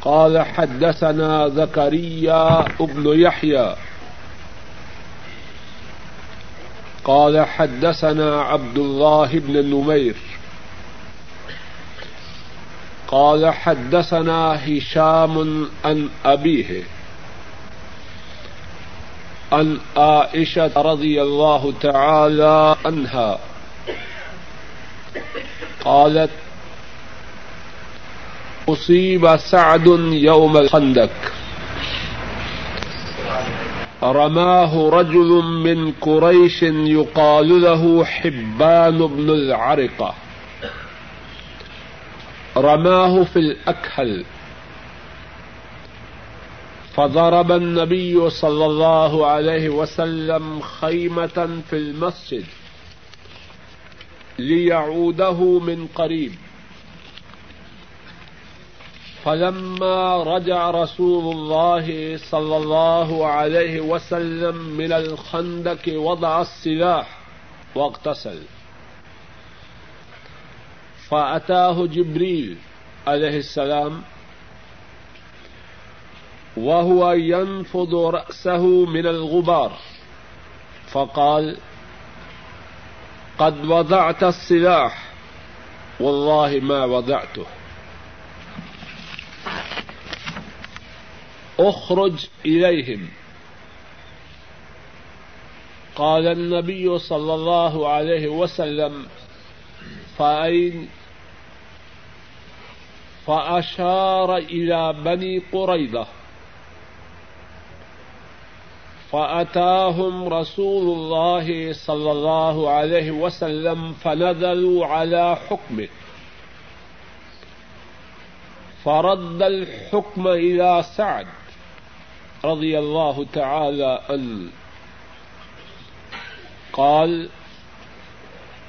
قال حدثنا زكريا ابن يحيى. قال حدثنا عبد الله بن النمير. قال حدثنا هشام عن أبيه. عن عائشة رضي الله تعالى عنها. قالت اصیب سعد يوم الخندق. رماه رجل من قريش يقال له حبان بن العرقة. رماه في الأكهل. فضرب النبي صلى الله عليه وسلم خيمة في المسجد ليعوده من قريب. فلما رجع رسول الله صلى الله عليه وسلم من الخندق وضع السلاح واغتسل. فأتاه جبريل عليه السلام وهو ينفض رأسه من الغبار. فقال قد وضعت السلاح، والله ما وضعته. اخرج إليهم. قال النبي صلى الله عليه وسلم، فأين؟ فأشار إلى بني قريظة. فأتاهم رسول الله صلى الله عليه وسلم فنزلوا على حكمه. فرد الحكم إلى سعد. رضي الله تعالى عنه قال،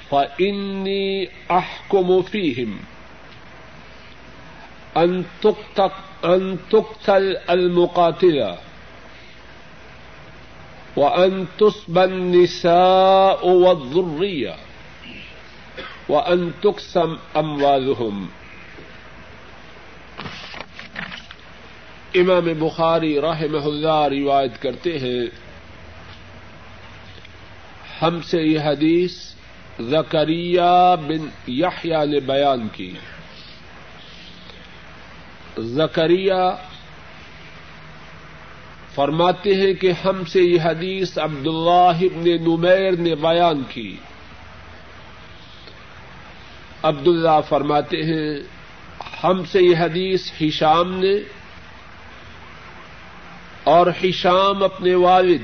فإني أحكم فيهم أن تقتل أن تقتل المقاتلة وأن تصب النساء والذرية وأن تقسم أموالهم امام بخاری رحمہ اللہ روایت کرتے ہیں، ہم سے یہ حدیث زکریہ بن یحییٰ نے بیان کی۔ زکریہ فرماتے ہیں کہ ہم سے یہ حدیث عبداللہ ابن نمیر نے بیان کی۔ عبداللہ فرماتے ہیں، ہم سے یہ حدیث ہشام نے اور ہشام اپنے والد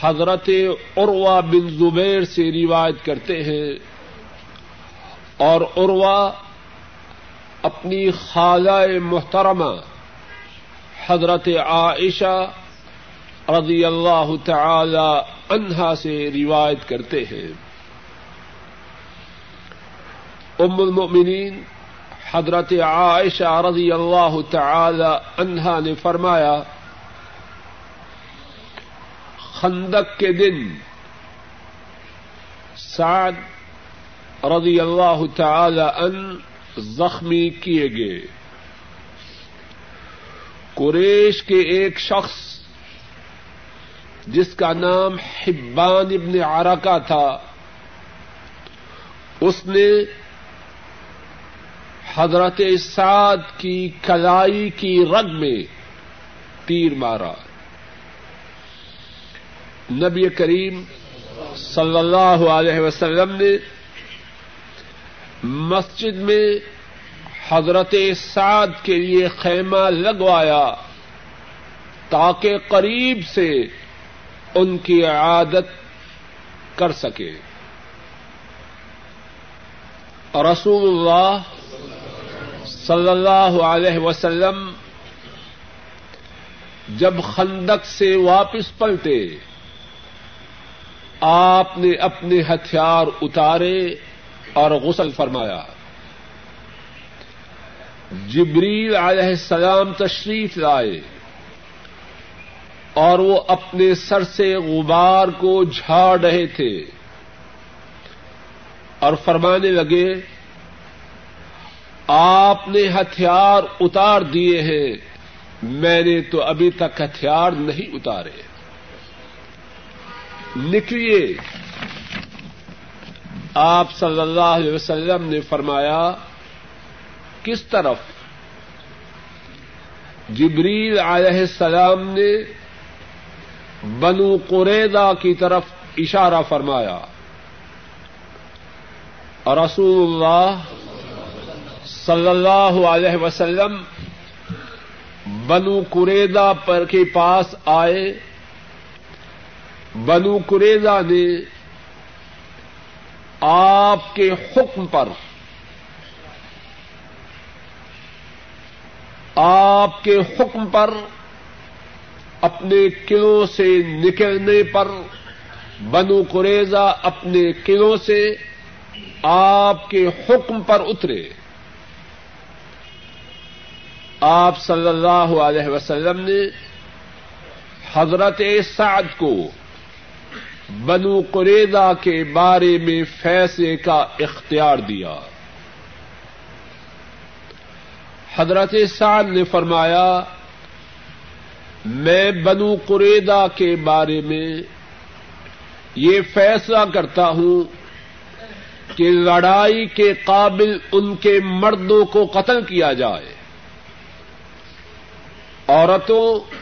حضرت عروا بن زبیر سے روایت کرتے ہیں اور عروا اپنی خالہ محترمہ حضرت عائشہ رضی اللہ تعالی عنہا سے روایت کرتے ہیں۔ ام المؤمنین حضرت عائشہ رضی اللہ تعالی عنہا نے فرمایا، خندق کے دن سعد رضی اللہ تعالی ان زخمی کیے گئے۔ قریش کے ایک شخص جس کا نام حبان ابن عرکا تھا، اس نے حضرت سعد کی کلائی کی رگ میں تیر مارا۔ نبی کریم صلی اللہ علیہ وسلم نے مسجد میں حضرت سعد کے لیے خیمہ لگوایا تاکہ قریب سے ان کی عادت کر سکے۔ رسول اللہ صلی اللہ علیہ وسلم جب خندق سے واپس پلٹے، آپ نے اپنے ہتھیار اتارے اور غسل فرمایا۔ جبریل علیہ السلام تشریف لائے اور وہ اپنے سر سے غبار کو جھاڑ رہے تھے اور فرمانے لگے آپ نے ہتھیار اتار دیے ہیں۔ میں نے تو ابھی تک ہتھیار نہیں اتارے۔ نکلیے آپ صلی اللہ علیہ وسلم نے فرمایا، کس طرف؟ جبریل علیہ السلام نے بنو قریدا کی طرف اشارہ فرمایا۔ اور رسول اللہ صلی اللہ علیہ وسلم بنو قریدا پر کے پاس آئے۔ بنو قریدا نے آپ کے حکم پر آپ کے حکم پر اپنے قلعوں سے نکلنے پر بنو قریضہ اپنے قلعوں سے آپ کے حکم پر اترے۔ آپ صلی اللہ علیہ وسلم نے حضرت سعد کو بنو قریضہ کے بارے میں فیصلے کا اختیار دیا۔ حضرت سعد نے فرمایا، میں بنو قریدا کے بارے میں یہ فیصلہ کرتا ہوں کہ لڑائی کے قابل ان کے مردوں کو قتل کیا جائے۔ عورتوں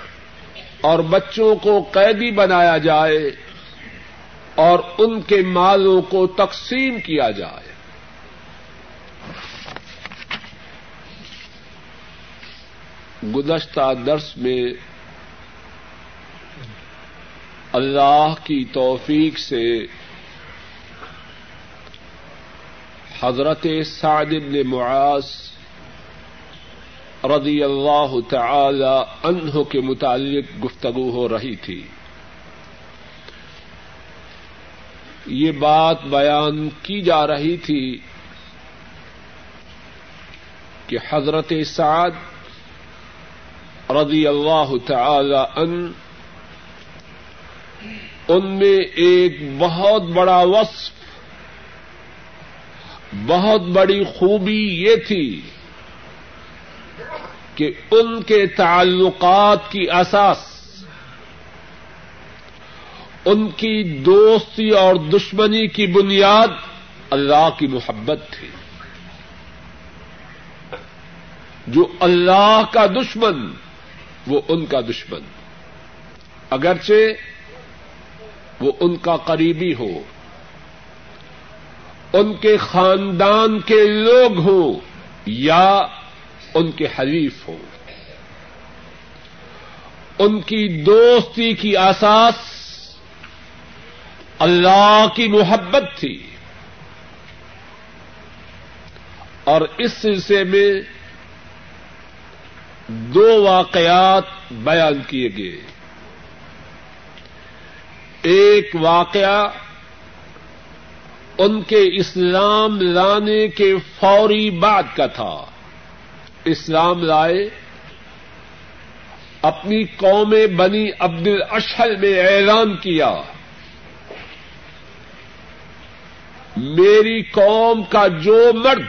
اور بچوں کو قیدی بنایا جائے اور ان کے مالوں کو تقسیم کیا جائے۔ گزشتہ درس میں اللہ کی توفیق سے حضرت سعد بن معاذ رضی اللہ تعالی عنہ کے متعلق گفتگو ہو رہی تھی۔ یہ بات بیان کی جا رہی تھی کہ حضرت سعد رضی اللہ تعالی عنہ ان میں ایک بہت بڑا وصف، بہت بڑی خوبی یہ تھی کہ ان کے تعلقات کی اساس، ان کی دوستی اور دشمنی کی بنیاد اللہ کی محبت تھی۔ جو اللہ کا دشمن، وہ ان کا دشمن۔ اگرچہ وہ ان کا قریبی ہو، ان کے خاندان کے لوگ ہوں یا ان کے حریف ہوں ان کی دوستی کی اساس اللہ کی محبت تھی۔ اور اس سلسلے میں دو واقعات بیان کیے گئے۔ ایک واقعہ ان کے اسلام لانے کے فوری بعد کا تھا۔ اسلام لائے، اپنی قوم بنی عبد الاشل میں اعلان کیا۔ میری قوم کا جو مرد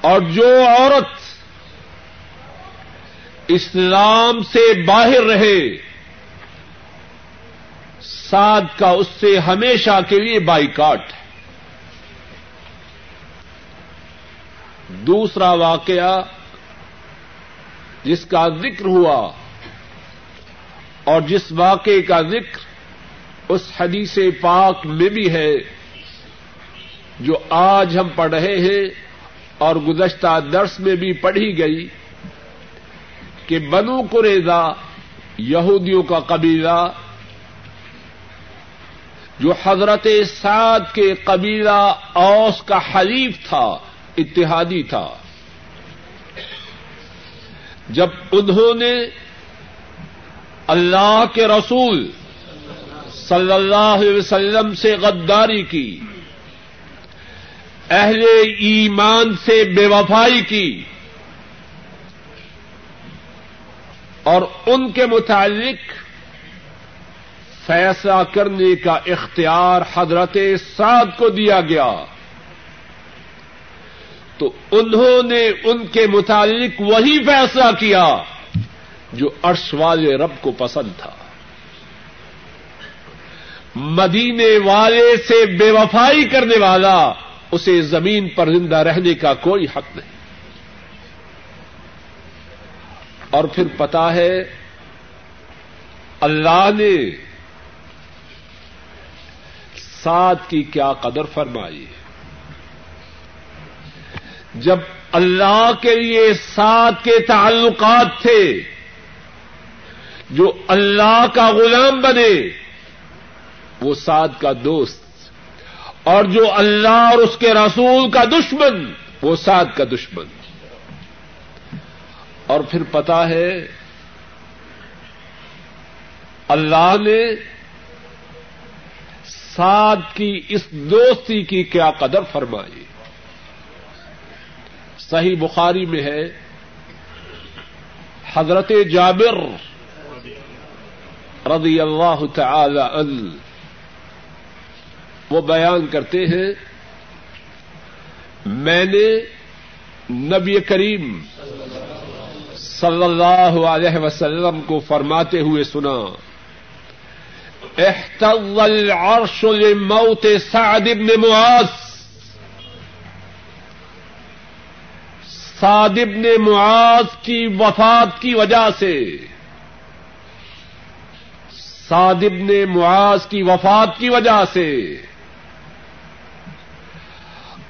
اور جو عورت اسلام سے باہر رہے، سعد کا اس سے ہمیشہ کے لیے بائیکاٹ۔ ہے دوسرا واقعہ جس کا ذکر ہوا اور جس واقعے کا ذکر اس حدیث پاک میں بھی ہے جو آج ہم پڑھ رہے ہیں اور گزشتہ درس میں بھی پڑھی گئی کہ بنو قریضہ یہودیوں کا قبیلہ جو حضرت سعد کے قبیلہ اوس کا حلیف تھا اتحادی تھا۔ جب انہوں نے اللہ کے رسول صلی اللہ علیہ وسلم سے غداری کی، اہل ایمان سے بے وفائی کی اور ان کے متعلق فیصلہ کرنے کا اختیار حضرت سعد کو دیا گیا۔ تو انہوں نے ان کے متعلق وہی فیصلہ کیا جو عرش والے رب کو پسند تھا۔ مدینے والے سے بے وفائی کرنے والا اسے زمین پر زندہ رہنے کا کوئی حق نہیں۔ اور پھر پتا ہے، اللہ نے سات کی کیا قدر فرمائی۔ ہے جب اللہ کے لیے سات کے تعلقات تھے، جو اللہ کا غلام بنے، وہ سعد کا دوست، اور جو اللہ اور اس کے رسول کا دشمن، وہ سعد کا دشمن۔ اور پھر پتا ہے، اللہ نے سعد کی اس دوستی کی کیا قدر فرمائی۔ صحیح بخاری میں ہے، حضرت جابر رضی اللہ تعالی عنہ، وہ بیان کرتے ہیں، میں نے نبی کریم صلی اللہ علیہ وسلم کو فرماتے ہوئے سنا احتض العرش لموت سعد بن معاذ سعد بن معاذ کی وفات کی وجہ سے سعد بن معاذ کی وفات کی وجہ سے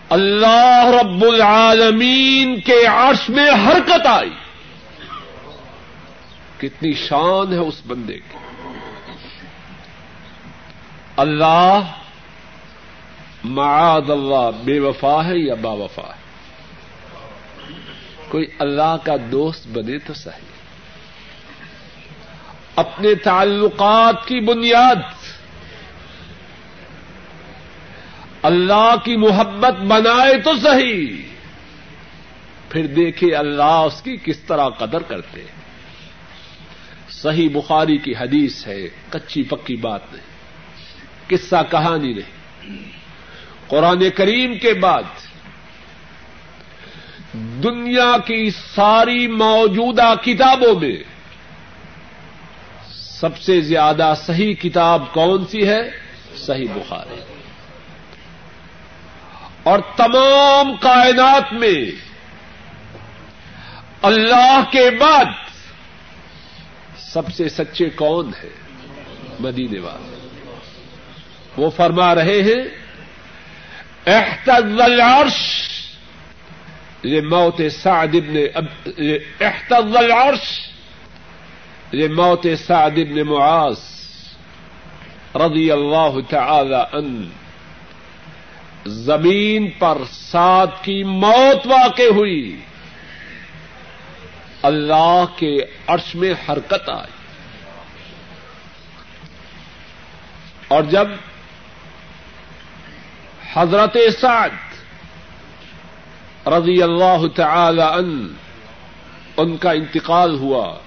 اللہ رب العالمین کے عرش میں حرکت آئی۔ کتنی شان ہے اس بندے کی۔ اللہ معاد اللہ بے وفا ہے یا با وفا ہے؟ کوئی اللہ کا دوست بنے تو صحیح۔ اپنے تعلقات کی بنیاد۔ اللہ کی محبت بنائے تو صحیح۔ پھر دیکھے اللہ اس کی کس طرح قدر کرتے صحیح بخاری کی حدیث ہے کچی پکی بات نہیں، قصہ کہانی نہیں۔ قرآن کریم کے بعد دنیا کی ساری موجودہ کتابوں میں سب سے زیادہ صحیح کتاب کون سی ہے؟ صحیح بخاری۔ اور تمام کائنات میں اللہ کے بعد سب سے سچے کون ہے؟ مدینے والے۔ وہ فرما رہے ہیں احتض العرش لموت سعد بن احتض العرش. لموت سعد بن معاذ رضی اللہ تعالی عنہ. زمین پر سات کی موت واقع ہوئی. اللہ کے عرش میں حرکت آئی. اور جب حضرت سعد رضی اللہ تعالی عنہ، ان کا انتقال ہوا۔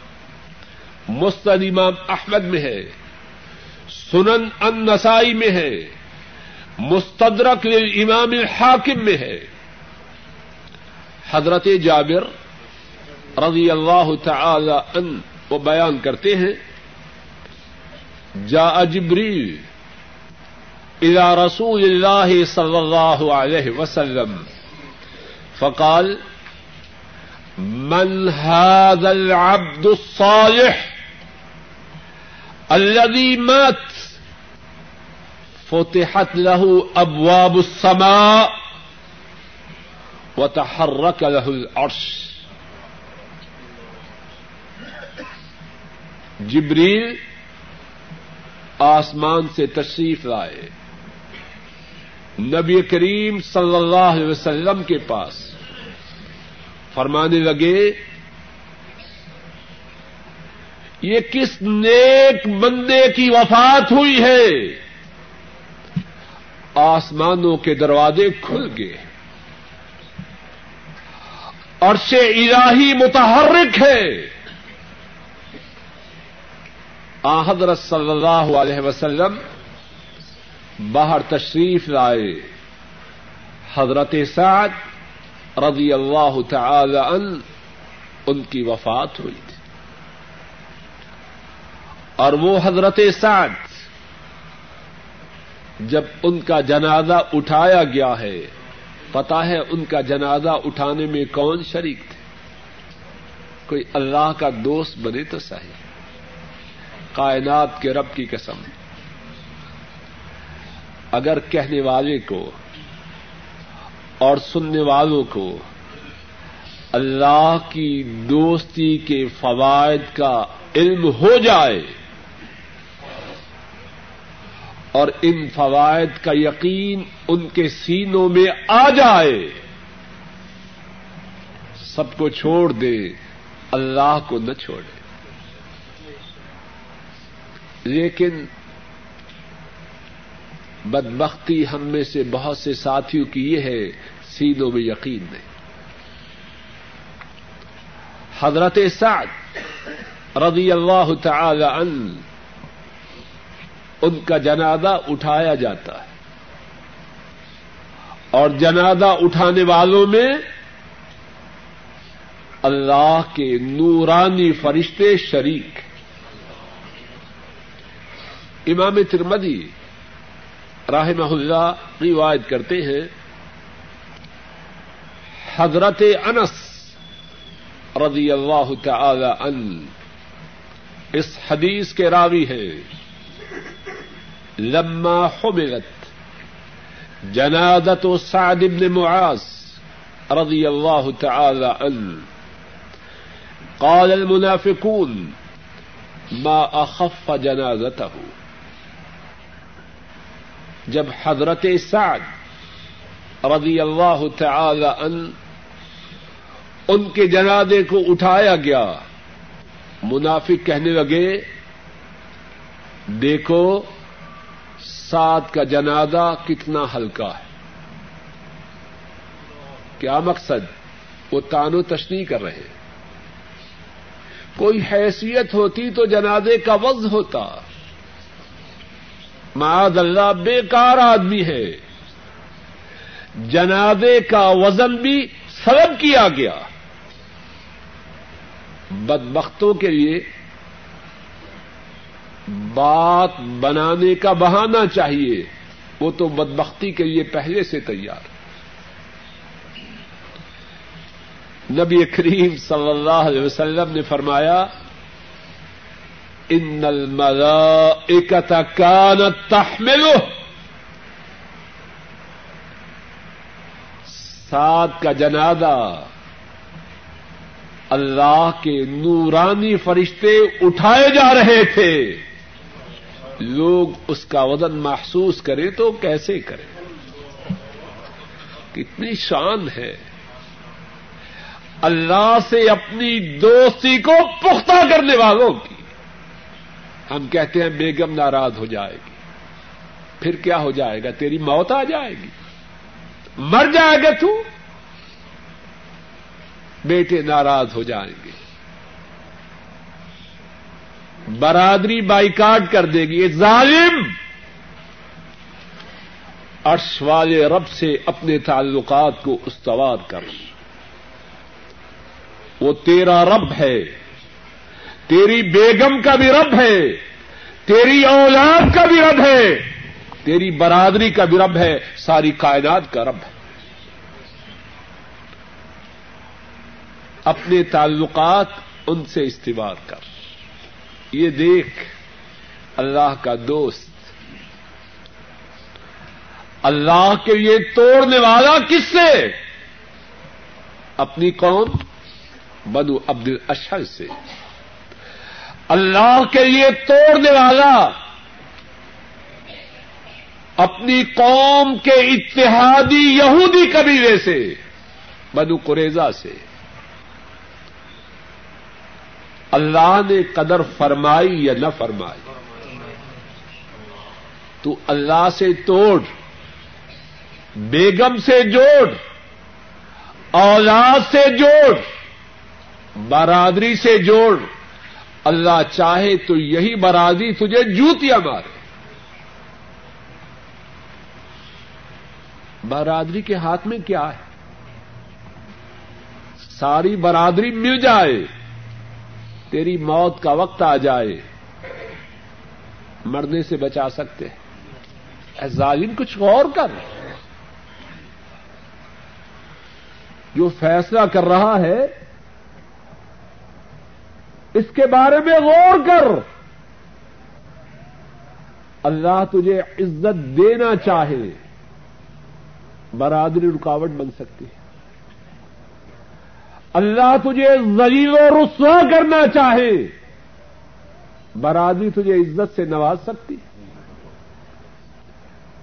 مستد امام احمد میں ہے، سنن ان نسائی میں ہے، مستدرک للامام الحاکم میں ہے۔ حضرت جابر رضی اللہ تعالی ان وہ بیان کرتے ہیں جا جبریل الى رسول اللہ صلی اللہ علیہ وسلم۔ فقال، من هذا العبد الصالح الذي مات، فتحت له ابواب السماء وتحرك له العرش. جبریل آسمان سے تشریف لائے، نبی کریم صلی اللہ علیہ وسلم کے پاس۔ فرمانے لگے، یہ کس نیک بندے کی وفات ہوئی ہے؟ آسمانوں کے دروازے کھل گئے۔ اور سے الہی متحرک ہے۔ آ حضرت صلی اللہ علیہ وسلم باہر تشریف لائے۔ حضرت سعد رضی اللہ تعالی ان ان کی وفات ہوئی تھی۔ اور وہ حضرت سعد، جب ان کا جنازہ اٹھایا گیا ہے پتا ہے ان کا جنازہ اٹھانے میں کون شریک تھے۔ کوئی اللہ کا دوست بنے تو صحیح۔ کائنات کے رب کی قسم۔ اگر کہنے والے کو اور سننے والوں کو اللہ کی دوستی کے فوائد کا علم ہو جائے اور ان فوائد کا یقین ان کے سینوں میں آ جائے۔ سب کو چھوڑ دے، اللہ کو نہ چھوڑے۔ لیکن بدبختی ہم میں سے بہت سے ساتھیوں کی یہ ہے سینوں میں یقین نہیں۔ حضرت سعد رضی اللہ تعالی ان ان کا جنازہ اٹھایا جاتا ہے۔ اور جنازہ اٹھانے والوں میں اللہ کے نورانی فرشتے شریک۔ امام ترمدی راہ اللہ روایت کرتے ہیں، حضرت انس رضی اللہ تعالی ان اس حدیث کے راوی ہیں۔ لما حملت جنادت سعد بن معاذ رضی اللہ تعالی ان قال المنافقون ما اخف جنازته جب حضرت سعد رضی اللہ تعالی ان ان کے جنازے کو اٹھایا گیا، منافق کہنے لگے، دیکھو سعد کا جنازہ کتنا ہلکا ہے۔ کیا مقصد؟ وہ تانو تشنی کر رہے کوئی حیثیت ہوتی تو جنازے کا وز ہوتا۔ معاذ اللہ، بیکار آدمی ہے۔ جنازے کا وزن بھی سلب کیا گیا۔ بدبختوں کے لیے بات بنانے کا بہانا چاہیے۔ وہ تو بدبختی کے لیے پہلے سے تیار۔ نبی کریم صلی اللہ علیہ وسلم نے فرمایا ان الملائکت کانت تحملہ سات کا جنازہ اللہ کے نورانی فرشتے اٹھائے جا رہے تھے۔ لوگ اس کا وزن محسوس کریں تو کیسے کریں؟ کتنی شان ہے۔ اللہ سے اپنی دوستی کو پختہ کرنے والوں کی۔ ہم کہتے ہیں بیگم ناراض ہو جائے گی۔ پھر کیا ہو جائے گا؟ تیری موت آ جائے گی۔ مر جائے گا تو بیٹے ناراض ہو جائیں گے۔ برادری بائیکاٹ کر دے گی۔ ظالم! عرش والے رب سے اپنے تعلقات کو استوار کر۔ وہ تیرا رب ہے۔ تیری بیگم کا بھی رب ہے، تیری اولاد کا بھی رب ہے، تیری برادری کا بھی رب ہے، ساری کائنات کا رب ہے۔ اپنے تعلقات ان سے استوار کر۔ یہ دیکھ، اللہ کا دوست۔ اللہ کے لیے توڑنے والا کس سے؟ اپنی قوم، بنو عبد الاشر سے۔ اللہ کے لیے توڑنے والا اپنی قوم کے اتحادی یہودی قبیلے سے، بنو قریضا سے۔ اللہ نے قدر فرمائی یا نہ فرمائی؟ تو اللہ سے توڑ، بیگم سے جوڑ، اولاد سے جوڑ، برادری سے جوڑ۔ اللہ چاہے تو یہی برادری تجھے جوتیاں مارے برادری کے ہاتھ میں کیا ہے؟ ساری برادری مل جائے، تیری موت کا وقت آ جائے۔ مرنے سے بچا سکتے اے ظالم، کچھ غور کر۔ جو فیصلہ کر رہا ہے اس کے بارے میں غور کر۔ اللہ تجھے عزت دینا چاہے، برادری رکاوٹ بن سکتی ہے۔ اللہ تجھے ذلیل و رسوا کرنا چاہے، برادری تجھے عزت سے نواز سکتی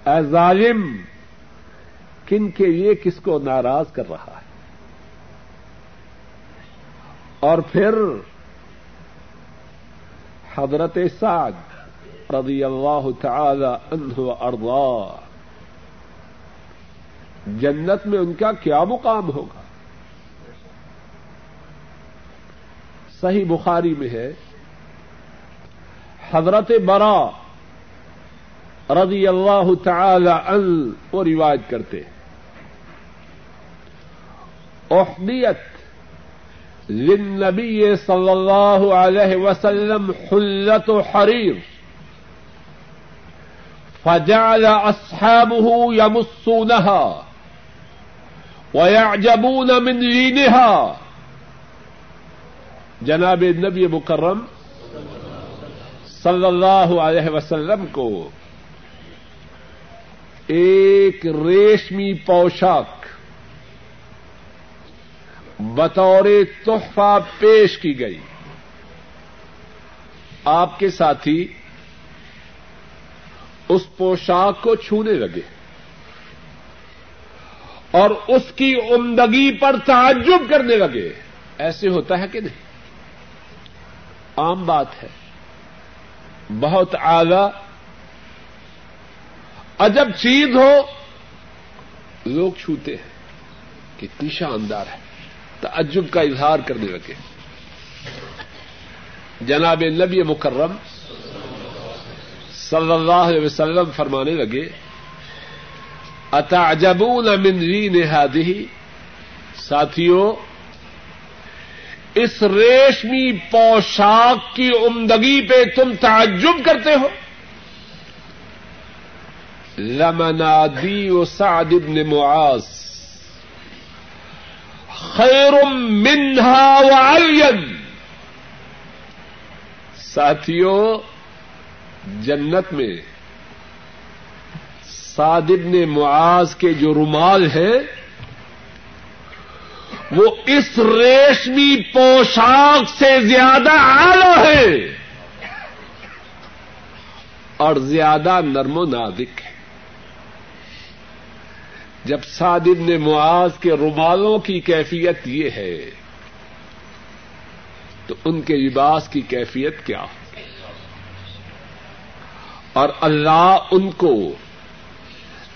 اے ظالم، کن کے لیے کس کو ناراض کر رہا ہے؟ اور پھر حضرت سعد رضی اللہ تعالی عنہ ارضا۔ جنت میں ان کا کیا مقام ہوگا؟ صحیح بخاری میں ہے، حضرت برا رضی اللہ تعالی عنہ وہ روایت کرتے احدیت للنبي صلى الله عليه وسلم حلة حرير. فجعل أصحابه يمصونها ويعجبون من لينها. جناب نبی مکرم صلی اللہ علیہ وسلم کو ایک ریشمی پوشاک بطور تحفہ پیش کی گئی۔ آپ کے ساتھی اس پوشاک کو چھونے لگے اور اس کی عمدگی پر تعجب کرنے لگے۔ ایسے ہوتا ہے کہ نہیں؟ عام بات ہے۔ بہت اعلی عجب چیز ہو، لوگ چھوتے ہیں۔ کتنی شاندار ہے۔ تعجب کا اظہار کرنے لگے۔ جناب نبی مکرم صلی اللہ علیہ وسلم فرمانے لگے، اتعجبون من رین هذه؟ ساتھیوں اس ریشمی پوشاک کی عمدگی پہ تم تعجب کرتے ہو۔ لمنادی و سعد بن معاذ خیر منہا و ساتھیوں جنت میں سعد نے معاذ کے جو رومال ہیں، وہ اس ریشمی پوشاک سے زیادہ اعلی ہے اور زیادہ نرم و نازک ہے جب سعد نے معاذ کے رومالوں کی کیفیت یہ ہے، تو ان کے لباس کی کیفیت کیا؟ اور اللہ ان کو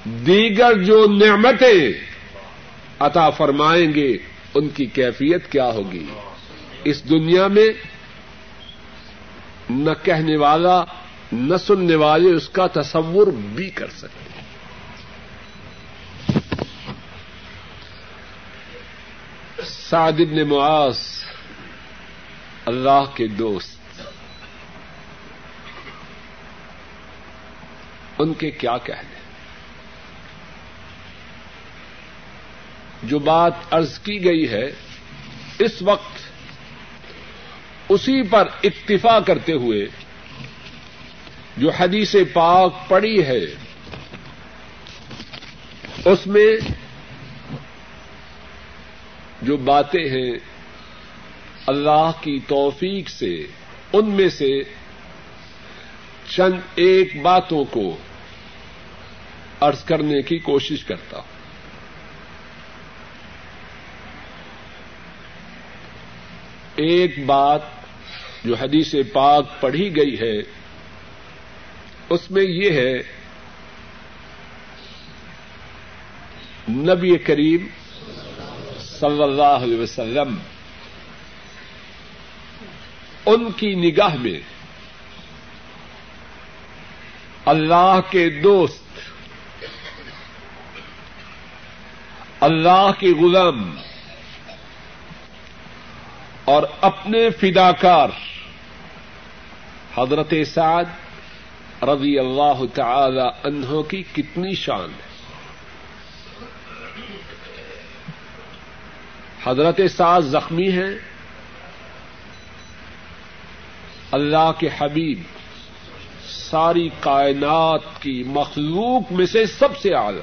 دیگر جو نعمتیں عطا فرمائیں گے، ان کی کیفیت کیا ہوگی؟ اس دنیا میں نہ کہنے والا، نہ سننے والے اس کا تصور بھی کر سکتے سعد بن معاذ، اللہ کے دوست۔ ان کے کیا کہنے؟ جو بات عرض کی گئی ہے، اس وقت اسی پر اکتفا کرتے ہوئے جو حدیث پاک پڑی ہے، اس میں جو باتیں ہیں اللہ کی توفیق سے، ان میں سے چند ایک باتوں کو ارض کرنے کی کوشش کرتا ہوں۔ ایک بات جو حدیث پاک پڑھی گئی ہے، اس میں یہ ہے، نبی کریم صلی اللہ علیہ وسلم، ان کی نگاہ میں اللہ کے دوست، اللہ کے غلام اور اپنے فداکار حضرت سعد رضی اللہ تعالی عنہ کی کتنی شان ہے۔ حضرت سعد زخمی ہیں اللہ کے حبیب، ساری کائنات کی مخلوق میں سے سب سے اعلی۔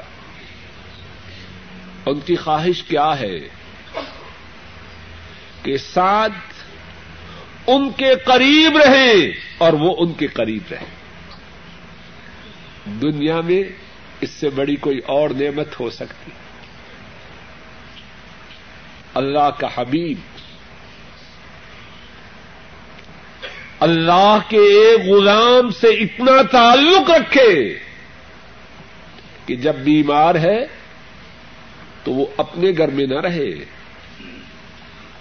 ان کی خواہش کیا ہے؟ کہ سعد ان کے قریب رہے اور وہ ان کے قریب رہے۔ دنیا میں اس سے بڑی کوئی اور نعمت ہو سکتی۔ ہے اللہ کا حبیب اللہ کے ایک غلام سے اتنا تعلق رکھے کہ جب بیمار ہے تو وہ اپنے گھر میں نہ رہے،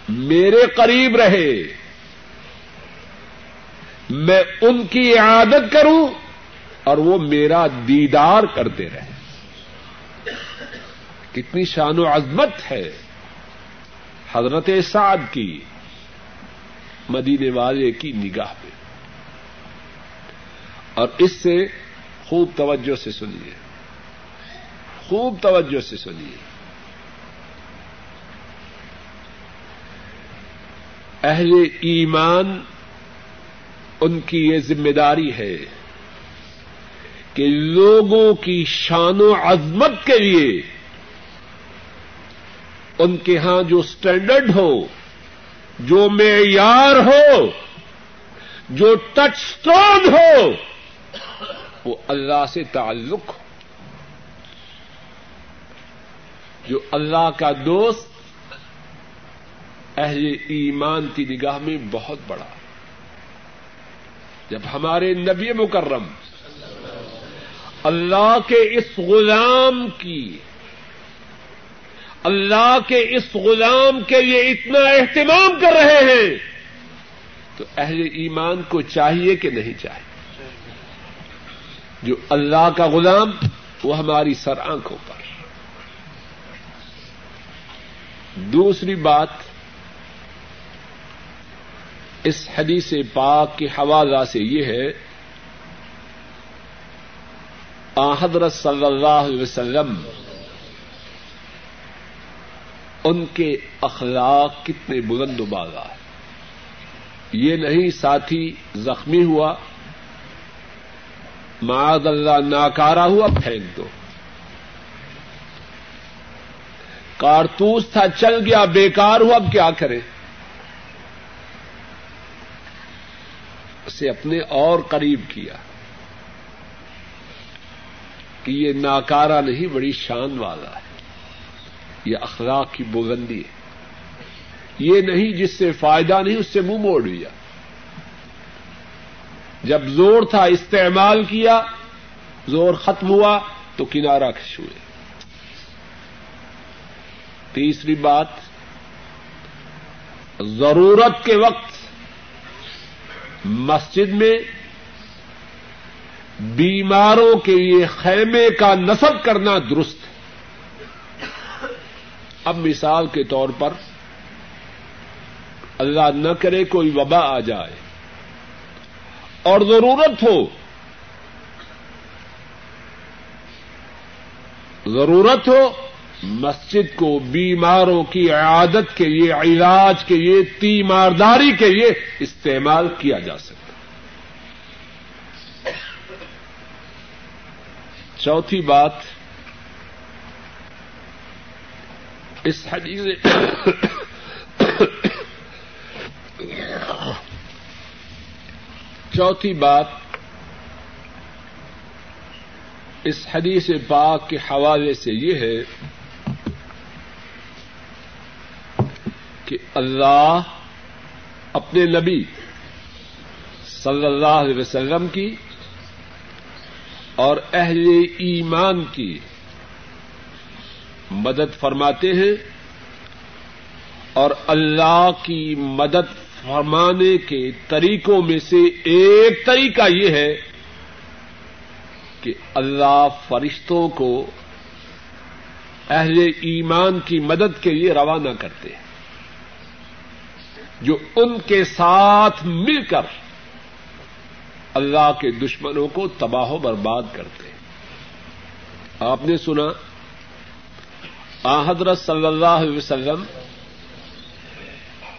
میرے قریب رہے، میں ان کی عادت کروں اور وہ میرا دیدار کرتے رہے۔ کتنی شان و عظمت ہے۔ حضرت سعد کی مدینے والے کی نگاہ میں اور اس سے خوب توجہ سے سنیے۔ خوب توجہ سے سنیے۔ اہل ایمان ان کی یہ ذمہ داری ہے کہ لوگوں کی شان و عظمت کے لیے ان کے ہاں جو اسٹینڈرڈ ہو، جو معیار ہو، جو ٹچ اسٹون ہو، وہ اللہ سے تعلق ہو۔ جو اللہ کا دوست اہل ایمان کی نگاہ میں بہت بڑا۔ جب ہمارے نبی مکرم اللہ کے اس غلام کی اللہ کے اس غلام کے لیے اتنا اہتمام کر رہے ہیں، تو اہل ایمان کو چاہیے کہ نہیں چاہیے جو اللہ کا غلام، وہ ہماری سر آنکھوں پر۔ دوسری بات، اس حدیث پاک کے حوالہ سے یہ ہے حضرت صلی اللہ علیہ وسلم ان کے اخلاق کتنے بلند و بالا ہے یہ نہیں ساتھی زخمی ہوا، معاذ اللہ ناکارا ہوا، پھینک دو۔ کارتوس تھا، چل گیا، بیکار ہوا، اب کیا کرے اسے اپنے اور قریب کیا۔ کہ یہ ناکارا نہیں، بڑی شان والا ہے۔ یہ اخلاق کی بلندی ہے۔ یہ نہیں جس سے فائدہ نہیں، اس سے منہ موڑ لیا۔ جب زور تھا، استعمال کیا، زور ختم ہوا تو کنارہ کھش ہوئے۔ تیسری بات، ضرورت کے وقت مسجد میں بیماروں کے لیے خیمے کا نصب کرنا درست۔ ہے اب مثال کے طور پر اللہ نہ کرے کوئی وبا آ جائے اور ضرورت ہو ضرورت ہو مسجد کو بیماروں کی عادت کے لیے علاج کے لیے تیمارداری کے لیے استعمال کیا جا سکتا چوتھی بات اس حدیث چوتھی بات اس حدیث پاک کے حوالے سے یہ ہے کہ اللہ اپنے نبی صلی اللہ علیہ وسلم کی اور اہل ایمان کی مدد فرماتے ہیں اور اللہ کی مدد فرمانے کے طریقوں میں سے ایک طریقہ یہ ہے کہ اللہ فرشتوں کو اہل ایمان کی مدد کے لیے روانہ کرتے ہیں، جو ان کے ساتھ مل کر اللہ کے دشمنوں کو تباہ و برباد کرتے ہیں۔ آپ نے سنا آ حضرت صلی اللہ علیہ وسلم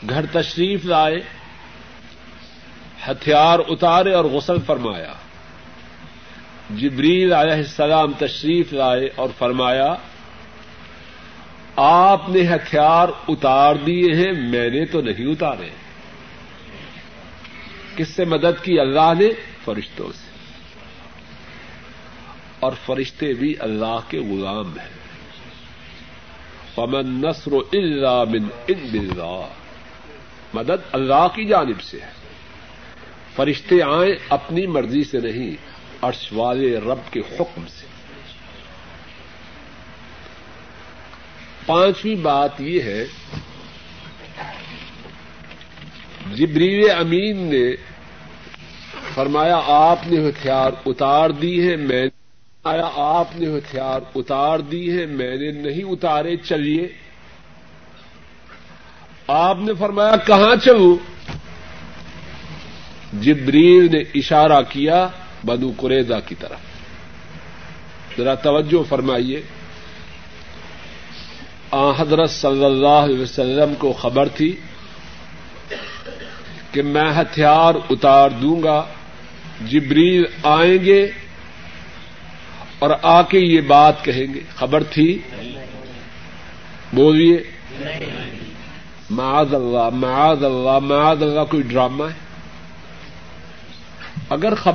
گھر تشریف لائے، ہتھیار اتارے اور غسل فرمایا۔ جبریل علیہ السلام تشریف لائے اور فرمایا، آپ نے ہتھیار اتار دیے ہیں، میں نے تو نہیں اتارے۔ کس سے مدد کی؟ اللہ نے، فرشتوں سے۔ اور فرشتے بھی اللہ کے غلام ہیں۔ پمن نسر و اللہ بن ان بلّہ مدد اللہ کی جانب سے ہے۔ فرشتے آئیں اپنی مرضی سے نہیں، عرش والے رب کے حکم سے۔ پانچویں بات یہ ہے، جبریل امین نے فرمایا، آپ نے ہتھیار اتار دی ہے، میں آیا آپ نے ہتھیار اتار دی ہے؟ میں نے نہیں اتارے، چلیے۔ آپ نے فرمایا، کہاں چلوں؟ جبریل نے اشارہ کیا بنو قریضا کی طرف۔ ذرا توجہ فرمائیے۔ آ، حضرت صلی اللہ علیہ وسلم کو خبر تھی کہ میں ہتھیار اتار دوں گا۔ جبریل آئیں گے۔ اور آ کے یہ بات کہیں گے۔ خبر تھی؟ بولیے۔ معاذ اللہ معاذ اللہ معاذ اللہ، کوئی ڈرامہ ہے؟ اگر خبر